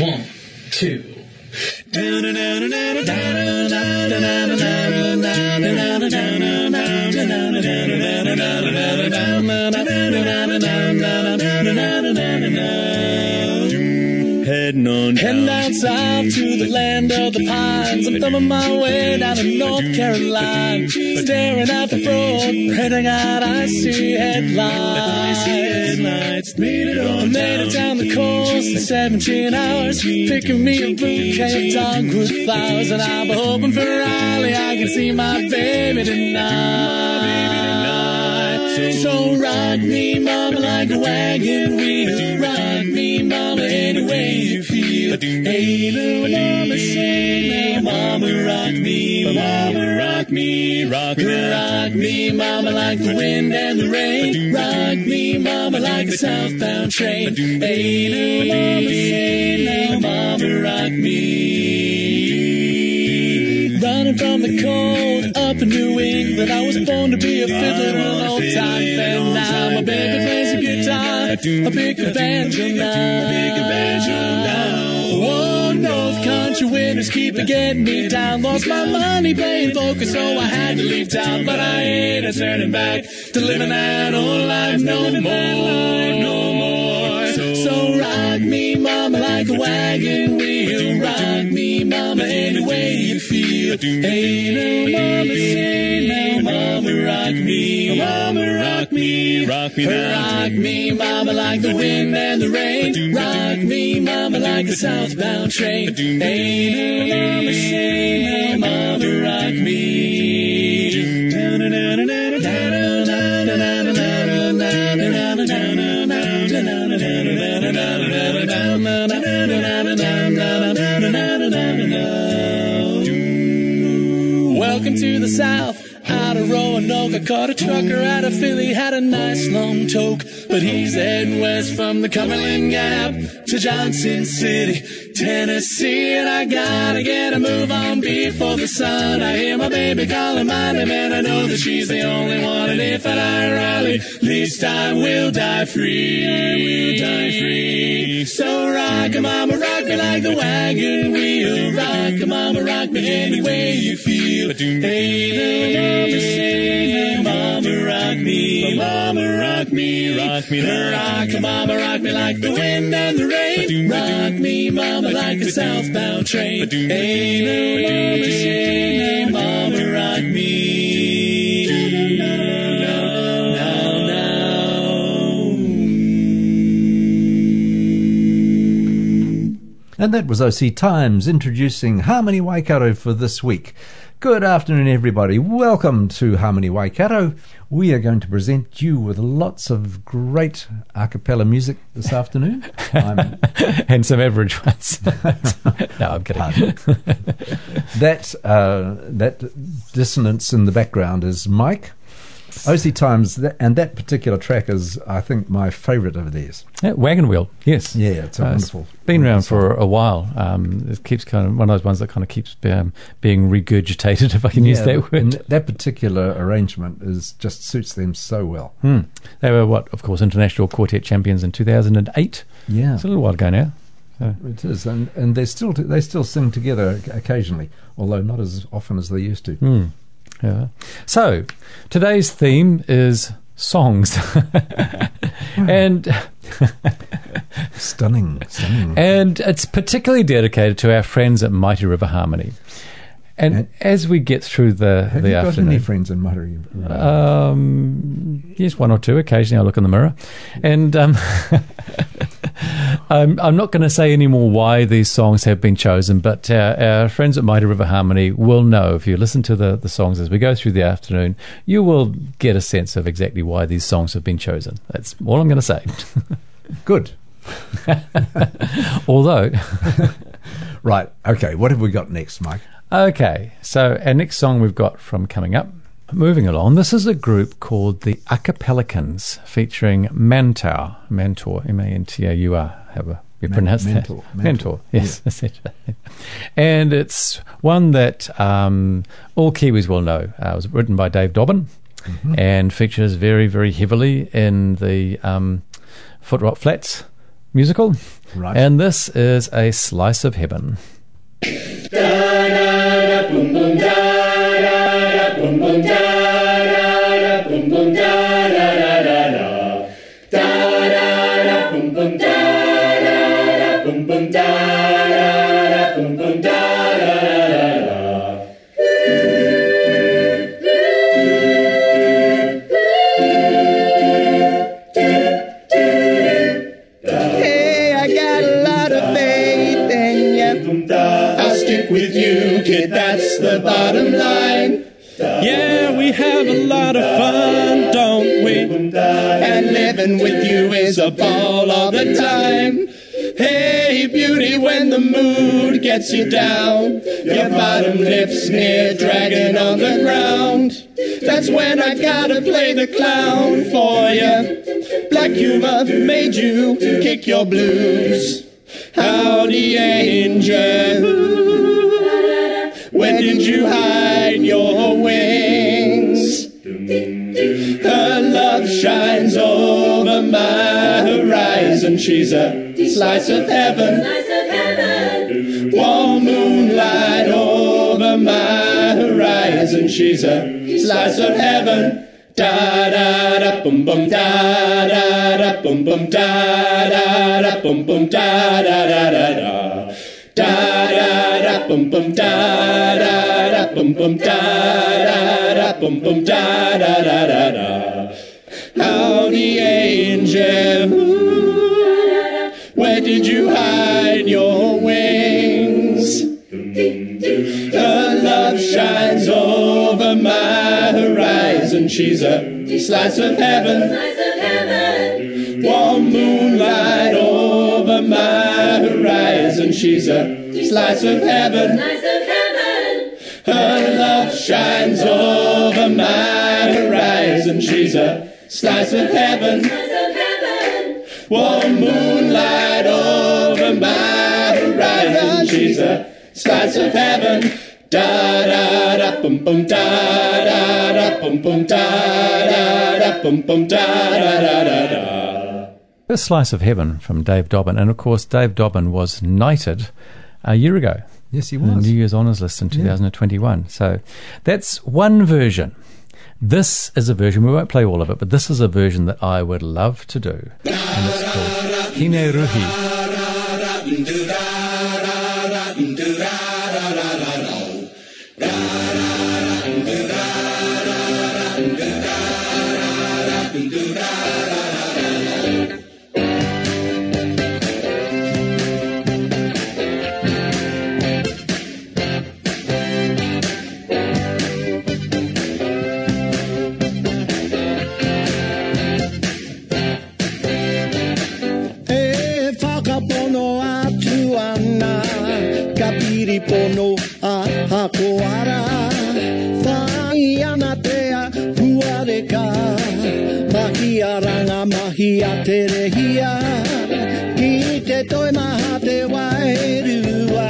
One, two. Heading on Heading down south to the land of the pines. I'm thumbing my way down to North Carolina. Staring at the road, heading out, I see headlights. Made it on Made it down the coast in 17 hours. Picking me a bouquet of dogwood flowers. And I'm hoping for Raleigh, I can see my baby tonight. So rock me, mama, like a wagon wheel. Rock me, mama, any way you feel. Hey, little mama, say, mama, rock me, mama, rock me, rock me, rock me, mama, like the wind and the rain. Rock me, mama, like a southbound train. Hey, little mama, say, mama, rock me. From the cold up in New England, I was born to be a fiddler an old time fan. Now my baby plays a guitar, a big banjo now. Whoa, North Country winters keep getting me down. Lost my money playing poker, so I had to leave town. But I ain't a turning back to living that old life no more, no more. So rock me, mama, like a wagon wheel. Rock me, mama, any way you feel. Hey, little mama, say now, mama, rock me, mama, rock me, rock me, rock me, mama, like the wind and the rain. Rock me, mama, like a southbound train. Hey, little mama, say now, mama, rock me. Welcome to the South. Of Roanoke, I caught a trucker out of Philly, had a nice long toke. But he's heading west from the Cumberland Gap to Johnson City, Tennessee. And I gotta get a move on before the sun. I hear my baby calling my name, and I know that she's the only one. And if I die Raleigh, least I will die free. I will die free. So rock, a mama, rock me like the wagon wheel. Rock, a mama, rock me any way you feel. Hey, little mama, me mama, rock me, mama, rock me, rock me, rock, mama, rock me like the wind and the rain. Rock me, mama, like a southbound train. Hey, little mama, say, mama, rock me. And that was OC Times introducing Harmony Waikato for this week. Good afternoon, everybody. Welcome to Harmony Waikato. We are going to present you with lots of great a cappella music this afternoon. I'm, and some average ones. no, I'm kidding. that uh, that dissonance in the background is Mike. OC Times, and that particular track is, I think, my favourite of theirs. Yeah, Wagon Wheel, yes. Yeah, it's a Uh, wonderful. been around for a while. Um, it keeps kind of one of those ones that kind of keeps um, being regurgitated, if I can use that word. that particular arrangement is just suits them so well. Hmm. They were what, of course, international quartet champions in 2008. Yeah, It's a little while ago now. it is, and and they still they still sing together occasionally, although not as often as they used to. Hmm. Yeah. So today's theme is songs, and Stunning, stunning. and it's particularly dedicated to our friends at Mighty River Harmony. And, And- as we get through the Have the you got afternoon, any friends in Murray? Um, yes, one or two. Occasionally, I look in the mirror, and um, I'm, I'm not going to say anymore why these songs have been chosen. But our, our friends at Mighty River Harmony will know if you listen to the, the songs as we go through the afternoon. You will get a sense of exactly why these songs have been chosen. That's all I'm going to say. Good. Although Right. Okay. What have we got next, Mike? Okay, so our next song we've got from coming up. Moving along, this is a group called the Acapelicans featuring Mantaur, Mentor, M A N T A U R. However you Man- pronounce Mentor, that. Mentor, yes, essentially. And it's one that um, all Kiwis will know. Uh, it was written by Dave Dobbyn and features very, very heavily in the um, Footrot Flats musical. Right. And this is a slice of heaven. With you is a ball all the time. Hey, beauty, when the mood gets you down, your bottom lip's near dragging on the ground. That's when I gotta play the clown for you. Black humor made you kick your blues. Howdy, angel. Where did you hide your wings? Her love shines my horizon. She's a slice of heaven. Warm moonlight over my horizon. She's a slice of heaven. Da da da bum bum da da da bum bum da da da bum bum da da da da da. Da da da bum bum da da da bum bum da da da bum bum da da da da da. Howdy, She's a slice of heaven. Warm moonlight over my horizon. She's a slice of heaven. Her love shines over my horizon. She's a slice of heaven. Warm moonlight over my horizon. She's a slice of heaven. Da da da bum bum da da da da da. A Slice of Heaven from Dave Dobbyn. And of course, Dave Dobbyn was knighted a year ago. Yes, he in the was. New Year's Honours List in 2021. So that's one version. This is a version, we won't play all of it, but this is a version that I would love to do. And it's called Hine Ruhi. Aranga mahi a te rehia Ki te toi maha te wairua.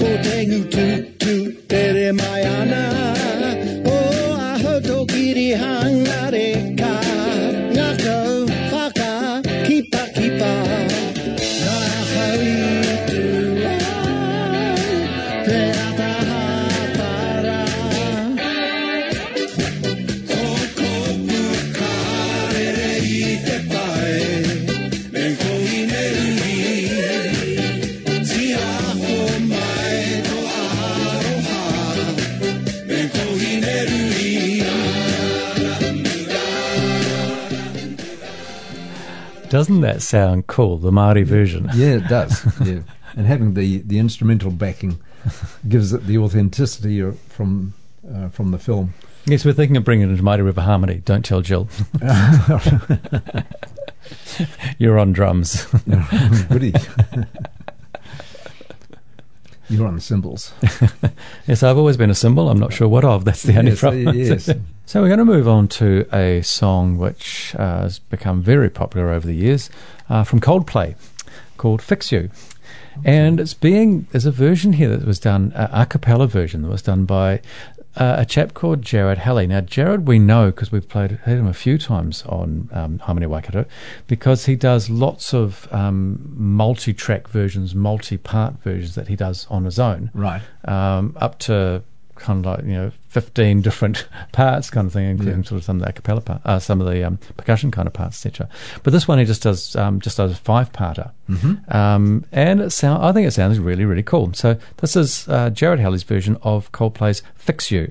Ko te ngutu tu tere mai ana O oh, aho tokiri hangareka Doesn't that sound cool, the Māori version? Yeah, it does. yeah, and having the, the instrumental backing gives it the authenticity from uh, from the film. Yes, we're thinking of bringing it into Mighty River Harmony. Don't tell Jill. You're on drums. Goody. You're on the cymbals. Yes, I've always been a symbol. I'm not sure what of. That's the only Yes, problem. yes. so we're going to move on to a song which uh, has become very popular over the years uh, from Coldplay called "Fix You." And it's being there's a version here that was done, a cappella version that was done by uh, a chap called Jared Halley. Now, Jared, we know because we've played heard him a few times on um, Harmony Waikato, because he does lots of um, multi-track versions, multi-part versions that he does on his own Right. um, up to kind of like you know 15 different parts kind of thing including Yeah. sort of some of the a cappella part, uh, some of the um, percussion kind of parts etc but this one he just does um, just does a five parter Mm-hmm. um, and it sound, I think it sounds really really cool so this is uh, Jared Halley's version of Coldplay's Fix You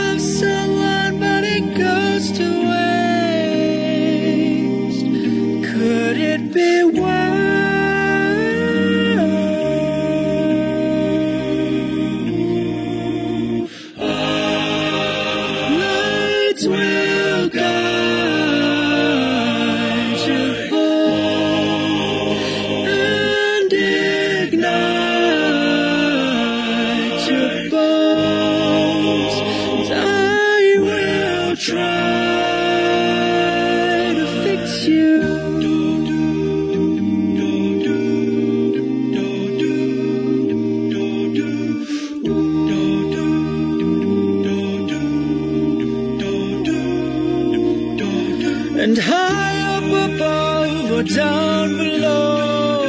down below.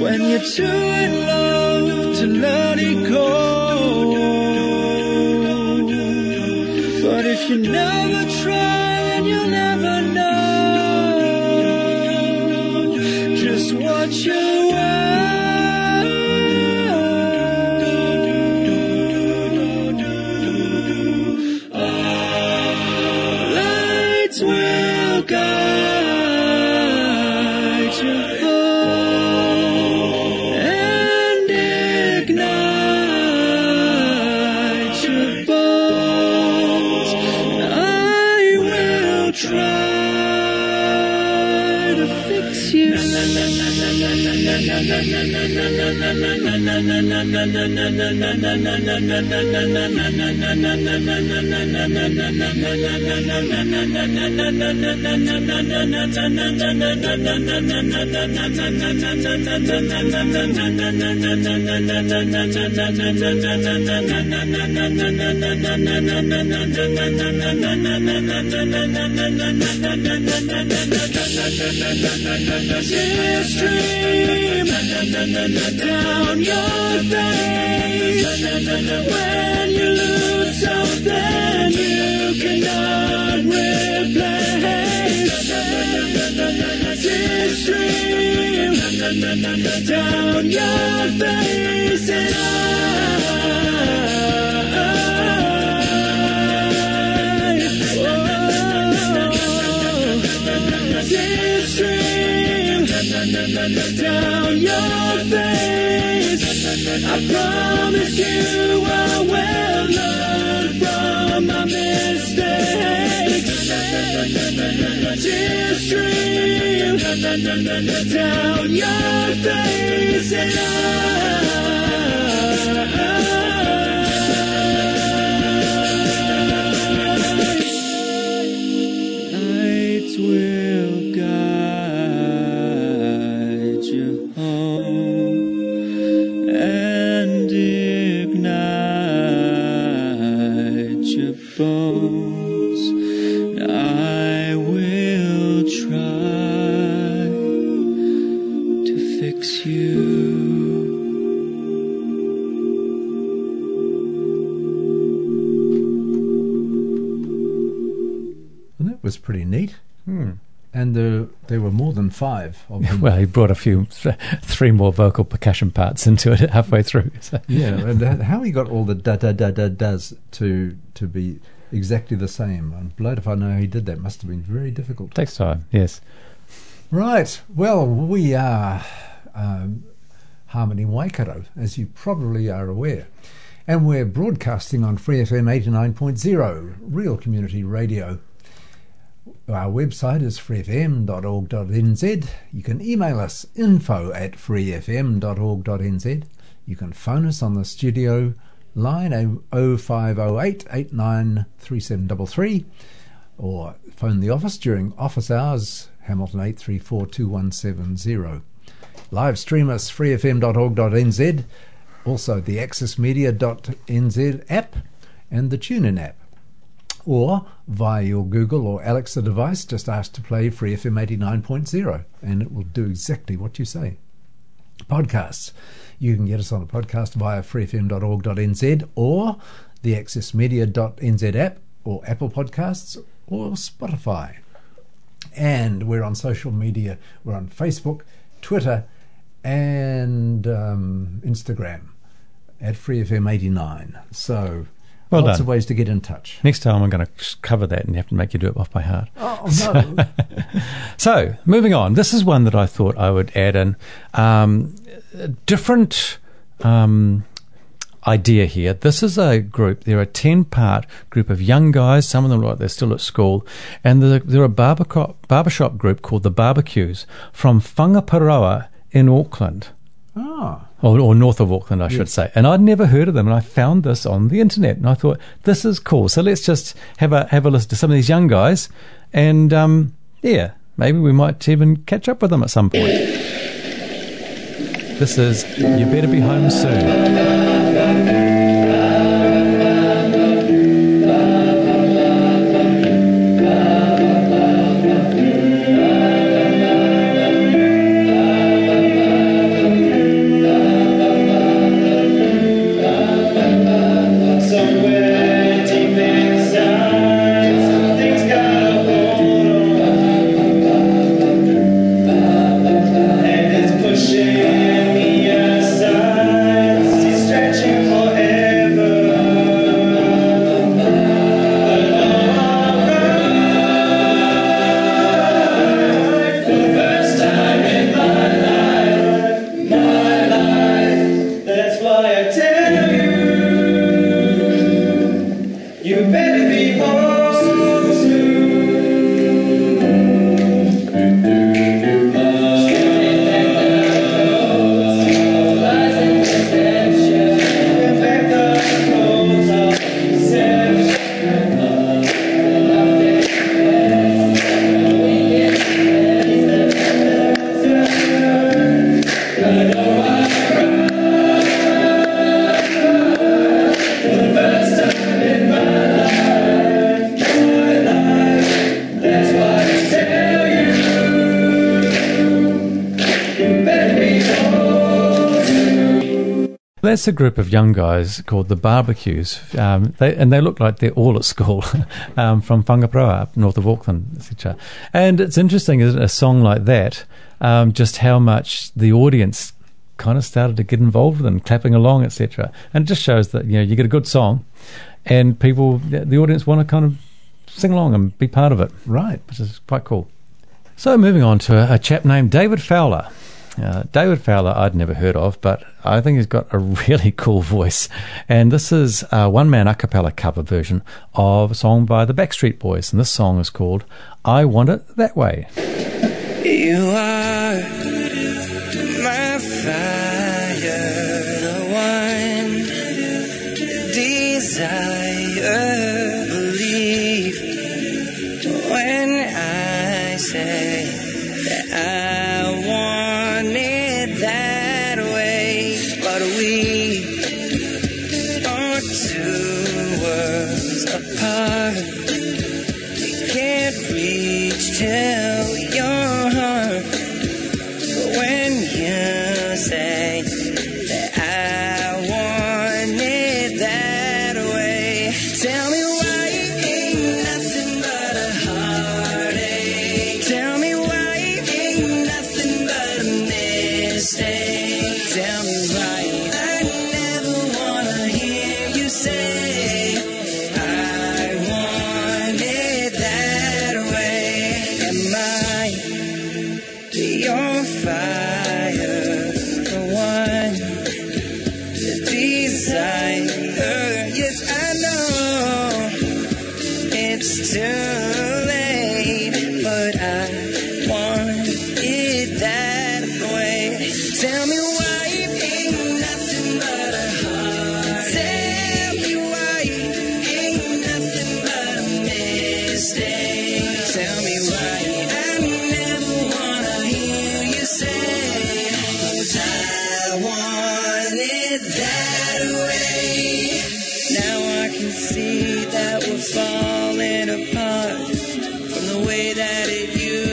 When you're too will you. Tears stream down your face when you lose something you cannot replace. Tears stream down your face down your face and I was pretty neat. And there, there were more than five of them. Well, he brought a few, th- three more vocal percussion parts into it halfway through. So. yeah, and how he got all the da da da da does to to be exactly the same. I'm blowed if I know how he did that. Must have been very difficult. Takes time, yes. Right. Well, we are um, Harmony Waikato, as you probably are aware. And we're broadcasting on Free FM 89.0, real community radio. Our website is freefm.org.nz. You can email us info at freefm.org.nz. You can phone us on the studio line 0508 893733 or phone the office during office hours, Hamilton 8342170. Live stream us freefm.org.nz, also the accessmedia.nz app and the TuneIn app. Or via your Google or Alexa device, just ask to play Free FM 89.0 and it will do exactly what you say. Podcasts. You can get us on a podcast via freefm.org.nz or the accessmedia.nz app or Apple Podcasts or Spotify. And we're on social media. We're on Facebook, Twitter, and um, Instagram at FreeFM89. So Well lots done. of ways to get in touch. Next time I'm going to cover that and have to make you do it off by heart. Oh, no. So, moving on. This is one that I thought I would add in. Um, different um, idea here. This is a group. They're a 10 part group of young guys. Some of them like they're still at school. And they're, they're a barbershop, barbershop group called the Barbecues from Whangaparaoa in Auckland. Ah, Or, or north of Auckland, I should say. And I'd never heard of them, and I found this on the internet, and I thought this is cool. So let's just have a have a listen to some of these young guys, and um, yeah, maybe we might even catch up with them at some point. This is you better be home soon. That's a group of young guys called the Barbecues, um, they, and they look like they're all at school um, from Whangaparaoa, up north of Auckland, etc. And it's interesting, isn't it, a song like that, um, just how much the audience kind of started to get involved with and clapping along, etc. And it just shows that you know you get a good song, and people, the audience, want to kind of sing along and be part of it, right. which is quite cool. So moving on to a, a chap named David Fowler. Uh, David Fowler, I'd never heard of, but I think he's got a really cool voice. And this is a one man a cappella cover version of a song by the Backstreet Boys. And this song is called I Want It That Way. You are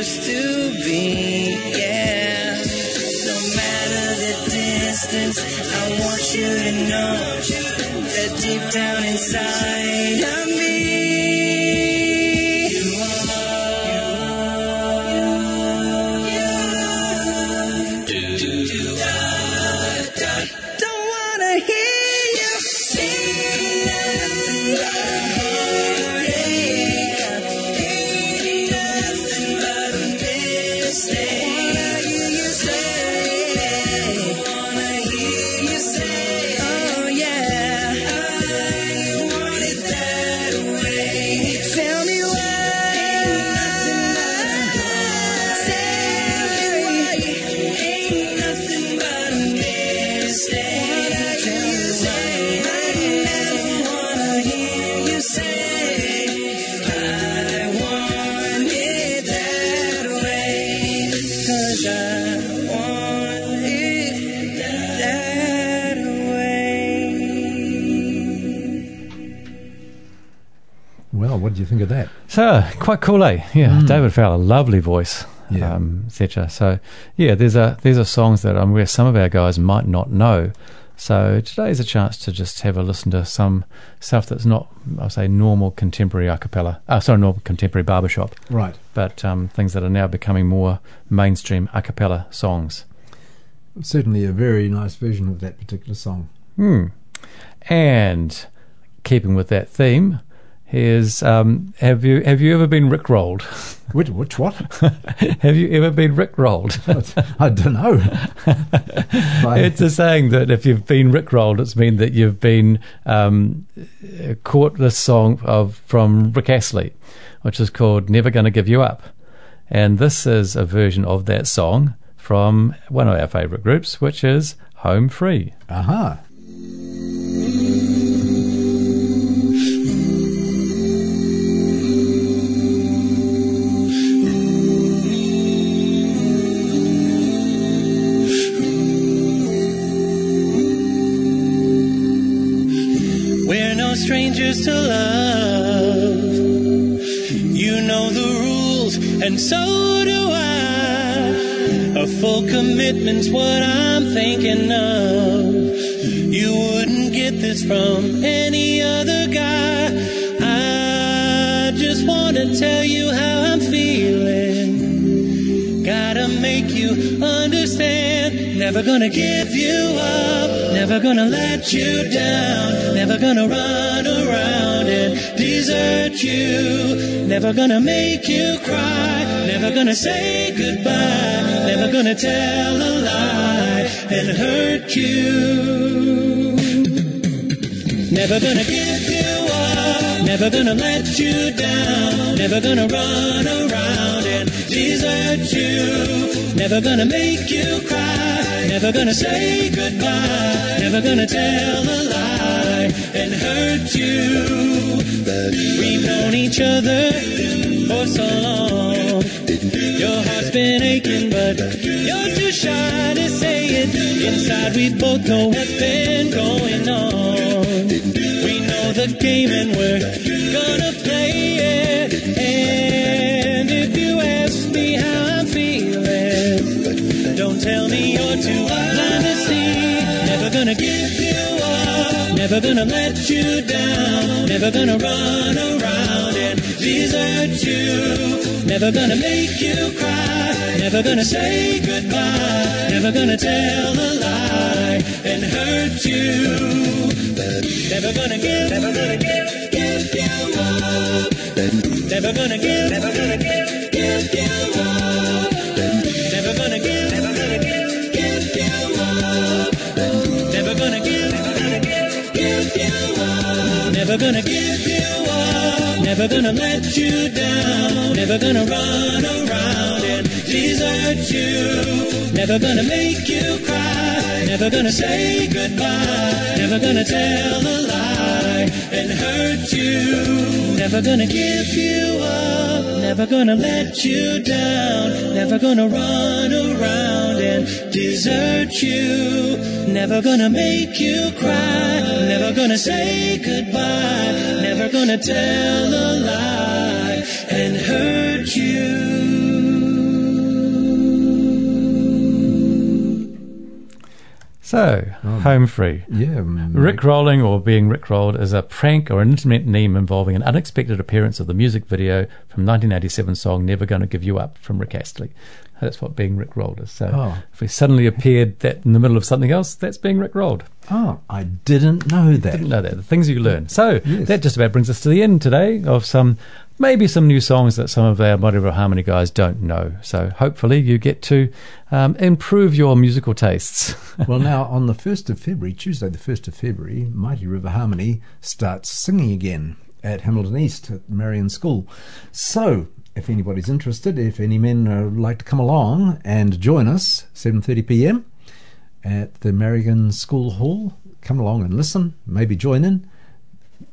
used to be. Yeah. No matter the distance, I want you to know that deep down inside of me, think of that? So quite cool, eh? Yeah, David Fowler, lovely voice, Yeah. um, etc. So yeah, there's a these are songs that I'm where some of our guys might not know. So today's a chance to just have a listen to some stuff that's not, I'll say, normal contemporary a cappella. Uh, sorry, normal contemporary barbershop, Right. but um, things that are now becoming more mainstream a cappella songs. Certainly a very nice version of that particular song. Hmm. And keeping with that theme, here's um, have you have you ever been rickrolled? Which, which what? have you ever been rickrolled? I don't know. It's a saying that if you've been rickrolled, it's mean that you've been um, caught this song of from Rick Astley, which is called "Never Gonna Give You Up," and this is a version of that song from one of our favourite groups, which is Home Free. Aha. We're tell you how I'm feeling. Gotta make you understand. Never gonna give you up. Never gonna let you down. Never gonna run around and desert you. Never gonna make you cry. Never gonna say goodbye. Never gonna tell a lie and hurt you. Never gonna give never gonna let you down, never gonna run around and desert you, never gonna make you cry, never gonna say goodbye, never gonna tell a lie and hurt you. We've known each other for so long. Your heart's been aching, but you're too shy to say it. Inside, we both know what's been going on. The game, and we're gonna play it. And if you ask me how I'm feeling, don't tell me you're too blind to see. Never gonna give you up, never gonna let you down, never gonna run around and desert you. Never gonna make you cry, never gonna say goodbye, never gonna tell a lie and hurt you. Never gonna give, never gonna give, give you up. Never gonna give, never gonna give, give you up. Never gonna give, never gonna give, give you up. Never gonna give, never gonna give. give you up, never gonna give you never gonna let you down, never gonna run around and desert you, never gonna make you cry, never gonna say goodbye, never gonna tell a lie and hurt you, never gonna give you up, never gonna let you down, never gonna run around and desert you, never gonna make you cry, never gonna say goodbye, never gonna tell a lie and hurt you. So, home free. Yeah, mm, Rick rolling or being rickrolled is a prank or an internet meme involving an unexpected appearance of the music video from 1987 song "Never Gonna Give You Up" from Rick Astley. That's what being rickrolled is. So, Oh. if we suddenly appeared that in the middle of something else, that's being rickrolled. Oh, I didn't know that. Didn't know that. The things you learn. So Yes. that just about brings us to the end today of some maybe some new songs that some of our Mighty River Harmony guys don't know. So hopefully you get to um, improve your musical tastes. well, now on the 1st of February, Tuesday, the 1st of February, Mighty River Harmony starts singing again at Hamilton East at Marian School. So, if anybody's interested, if any men uh, would like to come along and join us, 7:30 p.m. at the Marian School Hall, come along and listen, maybe join in.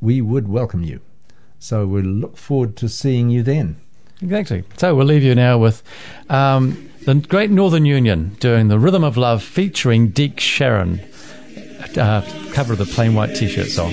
We would welcome you. So we look forward to seeing you then. exactly. So we'll leave you now with um, the Great Northern Union doing the Rhythm of Love featuring Deke Sharon, uh, cover of the Plain White T-shirt song.